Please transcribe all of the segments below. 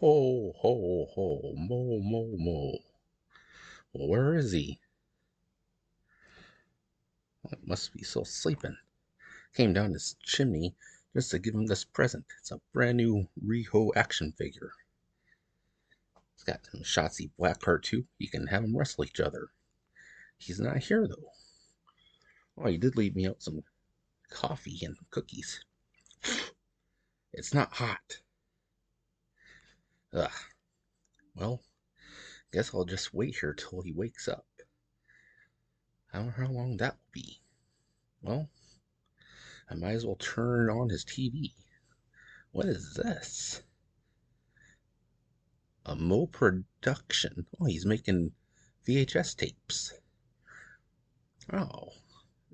Ho, ho, ho, mo, mo, mo. Where is he? Well, must be still sleeping. Came down this chimney just to give him this present. It's a brand new Riho action figure. It's got some Shotzi Blackheart too. You can have them wrestle each other. He's not here though. Oh, he did leave me out some coffee and cookies. It's not hot. Ugh. Well, guess I'll just wait here till he wakes up. I don't know how long that will be. Well, I might as well turn on his TV. What is this? A Mo production. Oh, he's making VHS tapes. Oh,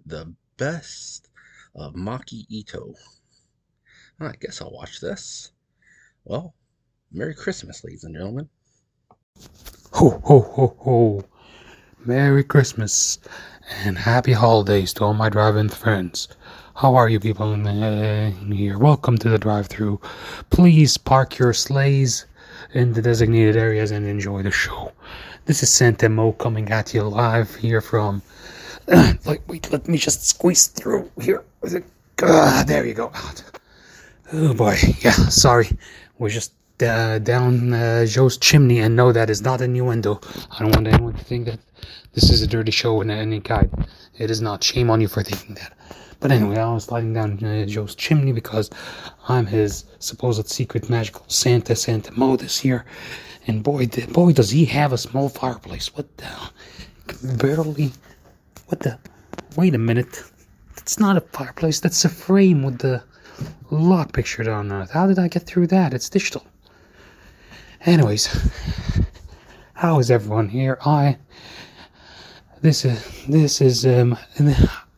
the best of Maki Itoh. I guess I'll watch this. Well, Merry Christmas, ladies and gentlemen. Ho, ho, ho, ho. Merry Christmas and happy holidays to all my drive-in friends. How are you people in, the, in here? Welcome to the drive-through. Please park your sleighs in the designated areas and enjoy the show. This is Santa Mo coming at you live here from. like, wait, let me just squeeze through here. Uh, there you go. Oh boy, yeah. Sorry, we're just down uh, Joe's chimney, and no, that is not innuendo. I don't want anyone to think that this is a dirty show in any kind. It is not. Shame on you for thinking that. But anyway, I was sliding down uh, Joe's chimney because I'm his supposed secret magical Santa, Santa Mo this year. And boy, boy, does he have a small fireplace. What the? Barely. What the? Wait a minute. It's not a fireplace. That's a frame with the lock pictured on it. How did I get through that? It's digital. Anyways, how is everyone here? I. This is this is um.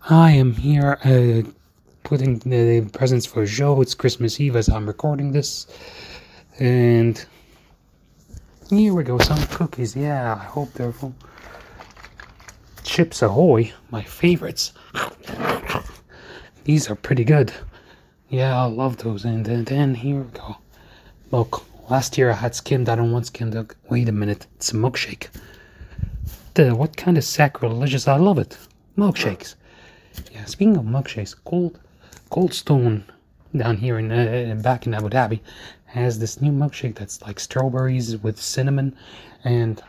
I am here uh, putting the presents for Joe. It's Christmas Eve as I'm recording this. And here we go, some cookies. Yeah, I hope they're. Chips Ahoy, my favorites. These are pretty good. Yeah, I love those. And then, then here we go. Look, last year I had skimmed. I don't want skimmed. Wait a minute, it's a milkshake. The, what kind of sacrilegious? I love it. Milkshakes. Yeah, speaking of milkshakes, Cold Cold Stone down here in uh, back in Abu Dhabi has this new milkshake that's like strawberries with cinnamon, and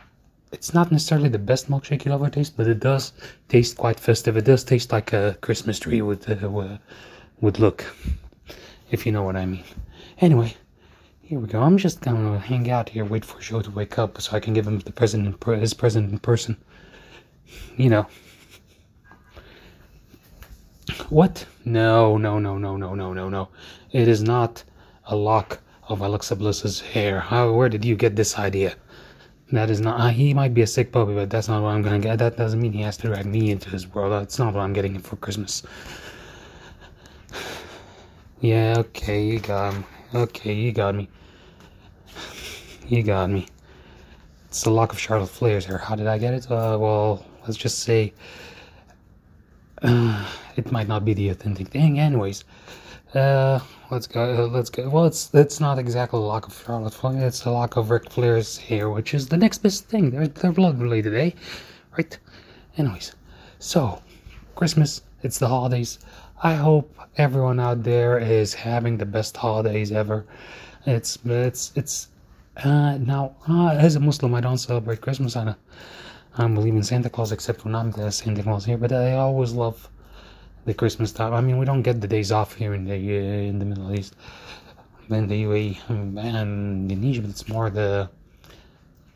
it's not necessarily the best milkshake you'll ever taste, but it does taste quite festive. It does taste like a Christmas tree would uh, would look, if you know what I mean. Anyway, here we go. I'm just gonna hang out here, wait for Joe to wake up so I can give him the present, his present in person. You know. What? No, no, no, no, no, no, no, no. It is not a lock of Alexa Bliss's hair. How? Where did you get this idea? That is not. Uh, he might be a sick puppy, but that's not what I'm gonna get. That doesn't mean he has to drag me into his world. That's not what I'm getting him for Christmas. Yeah, okay, you got me. Okay, you got me. You got me. It's the lock of Charlotte Flair's hair. How did I get it? Uh, well, let's just say uh, it might not be the authentic thing. Anyways, uh, let's go. Uh, let's go. Well, it's it's not exactly a lock of Charlotte Flair. It's a lock of Ric Flair's hair, which is the next best thing. They're they're blood related, eh? Right. Anyways, so Christmas. It's the holidays. I hope everyone out there is having the best holidays ever. It's it's it's uh, now uh, as a Muslim, I don't celebrate Christmas. I I believe in Santa Claus except when I'm the Santa Claus here. But I always love the Christmas time. I mean, we don't get the days off here in the uh, in the Middle East, in the UAE, and in Egypt it's more the.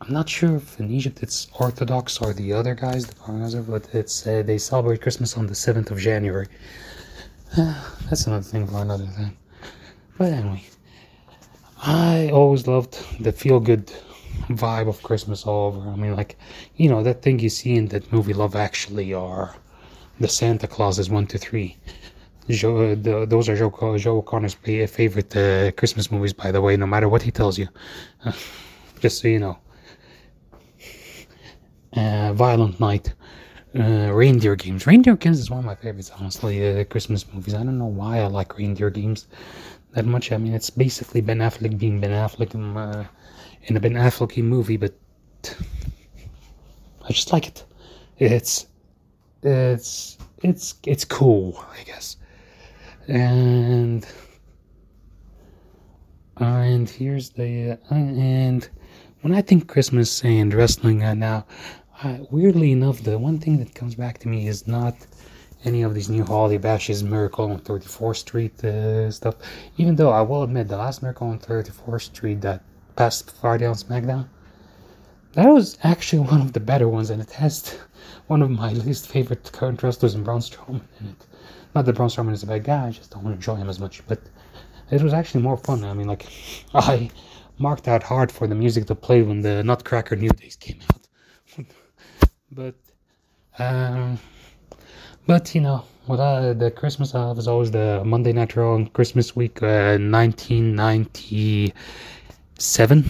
I'm not sure if in Egypt it's Orthodox or the other guys, the but it's uh, they celebrate Christmas on the seventh of January. that's another thing for another time. But anyway, I always loved the feel good vibe of Christmas all over. I mean, like, you know, that thing you see in that movie Love Actually or the Santa Clauses 1 to 3. Joe, uh, the, those are Joe, Joe O'Connor's favorite uh, Christmas movies, by the way, no matter what he tells you. Uh, just so you know. Uh, Violent Night uh, reindeer games. Reindeer games is one of my favorites, honestly. Uh, Christmas movies. I don't know why I like reindeer games. that much. I mean, it's basically Ben Affleck being Ben Affleck in, uh, in a Ben Afflecky movie, but I just like it. It's it's it's it's cool, I guess. And and here's the uh, and when I think Christmas and wrestling uh, now, uh, weirdly enough, the one thing that comes back to me is not any of these new holiday bashes, Miracle on 34th Street uh, stuff. Even though I will admit, the last Miracle on 34th Street that passed Friday on SmackDown, that was actually one of the better ones, and it has one of my least favorite current wrestlers in Braun Strowman in it. Not that Braun Strowman is a bad guy, I just don't enjoy him as much, but it was actually more fun. I mean, like, I marked out hard for the music to play when the Nutcracker New Days came out. But, um, but you know, what I, the Christmas I is always the Monday Night Raw on Christmas week, uh, 1997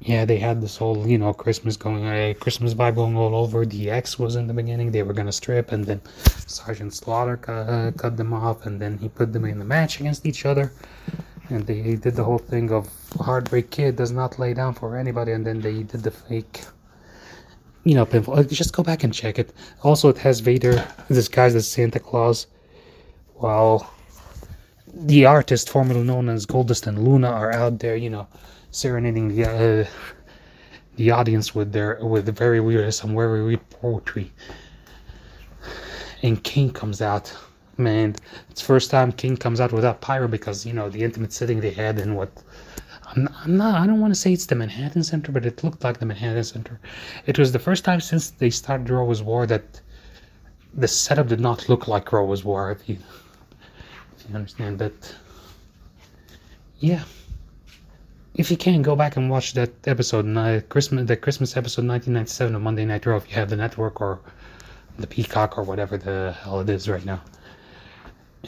yeah, they had this whole, you know, Christmas going, a uh, Christmas vibe going all over. DX was in the beginning. They were going to strip, and then Sergeant Slaughter cut, uh, cut them off, and then he put them in the match against each other. And they did the whole thing of Heartbreak Kid does not lay down for anybody, and then they did the fake, you know, pinfall. Uh, just go back and check it. Also, it has Vader disguised as Santa Claus, while the artist formerly known as Goldust and Luna are out there, you know serenading the uh, the audience with their with very weird some very weird poetry. And King comes out, man. It's first time King comes out without pyro because you know the intimate setting they had and what. I'm not, I'm not I don't want to say it's the Manhattan Center, but it looked like the Manhattan Center. It was the first time since they started Raw is War that the setup did not look like Raw is War. If you, if you understand, but yeah if you can go back and watch that episode, uh, Christmas, the Christmas episode 1997 of Monday Night Raw, if you have the network or the Peacock or whatever the hell it is right now.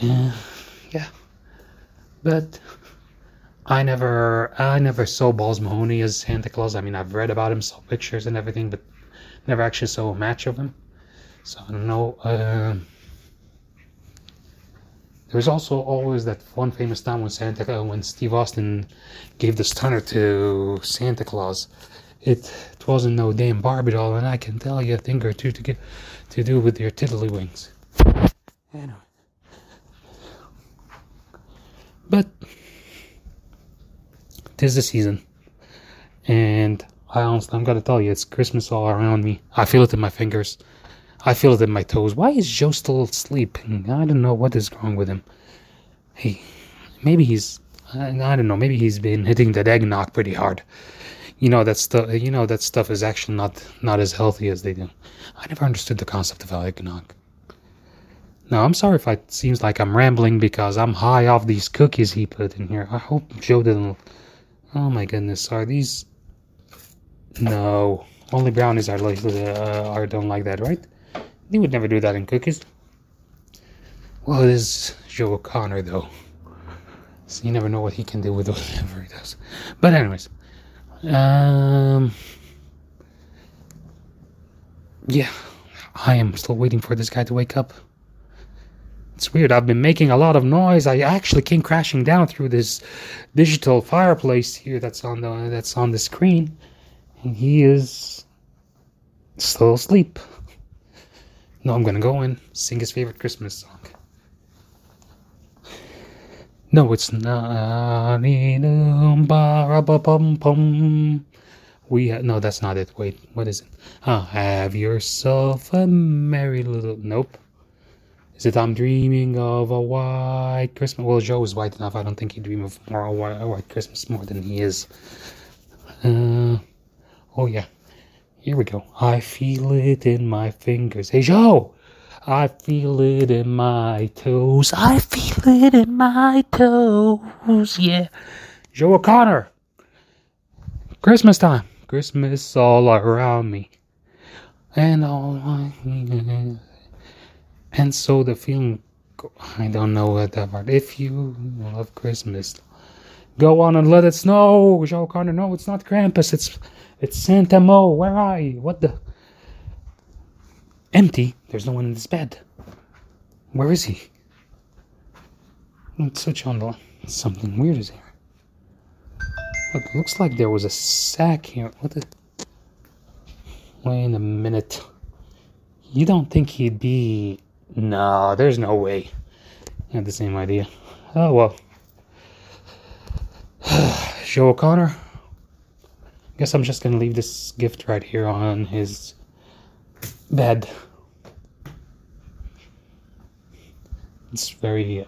Uh, yeah, but I never, I never saw Balls Mahoney as Santa Claus. I mean, I've read about him, saw pictures and everything, but never actually saw a match of him. So I don't know. Uh, there's also always that one famous time when Santa uh, when Steve Austin gave the stunner to Santa Claus. It, it wasn't no damn Barbie doll, and I can tell you a thing or two to get to do with your tiddlywinks. Anyway, but tis the season, and I honestly, I'm gonna tell you, it's Christmas all around me. I feel it in my fingers. I feel it in my toes. Why is Joe still sleeping? I don't know what is wrong with him. He, maybe he's, I, I don't know. Maybe he's been hitting that eggnog pretty hard. You know that stuff. You know that stuff is actually not not as healthy as they do. I never understood the concept of eggnog. Now I'm sorry if it seems like I'm rambling because I'm high off these cookies he put in here. I hope Joe didn't. Oh my goodness, are these? No, only brownies are like uh, are don't like that, right? They would never do that in cookies. Well, it is Joe O'Connor, though. So you never know what he can do with whatever he does. But, anyways. Um. Yeah. I am still waiting for this guy to wake up. It's weird. I've been making a lot of noise. I actually came crashing down through this digital fireplace here that's on the that's on the screen, and he is still asleep. No, I'm gonna go and sing his favorite Christmas song. No, it's not. We ha- no, that's not it. Wait, what is it? Ah, have yourself a merry little. Nope. It I'm dreaming of a white Christmas? Well, Joe is white enough. I don't think he dream of more a white, Christmas more than he is. Uh, oh yeah. Here we go. I feel it in my fingers. Hey, Joe! I feel it in my toes. I feel it in my toes. Yeah. Joe O'Connor. Christmas time. Christmas all around me. And all I And so the film I don't know what that part. If you love Christmas, go on and let it snow. Joe O'Connor, no, it's not Krampus. It's it's Santa Mo. Where are you? What the? Empty. There's no one in this bed. Where is he? Let's switch on the something weird is here. Look, looks like there was a sack here. What the? Wait a minute. You don't think he'd be? No, there's no way. I had the same idea. Oh well. Joe O'Connor. Guess I'm just gonna leave this gift right here on his bed. It's very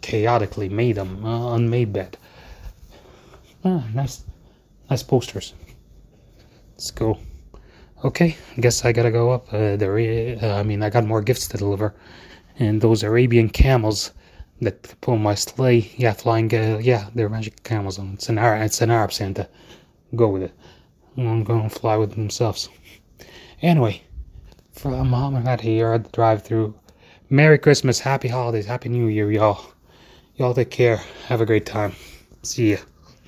chaotically made, um, uh, unmade bed. Ah, nice, nice posters. Let's go. Okay, I guess I gotta go up. Uh, there, uh, I mean, I got more gifts to deliver, and those Arabian camels that pull my sleigh. Yeah, flying. Uh, yeah, they're magic camels. It's an Arab. It's an Arab Santa. Go with it. I'm gonna fly with themselves. Anyway, from Muhammad here at the drive-through. Merry Christmas, Happy Holidays, Happy New Year, y'all. Y'all take care. Have a great time. See ya.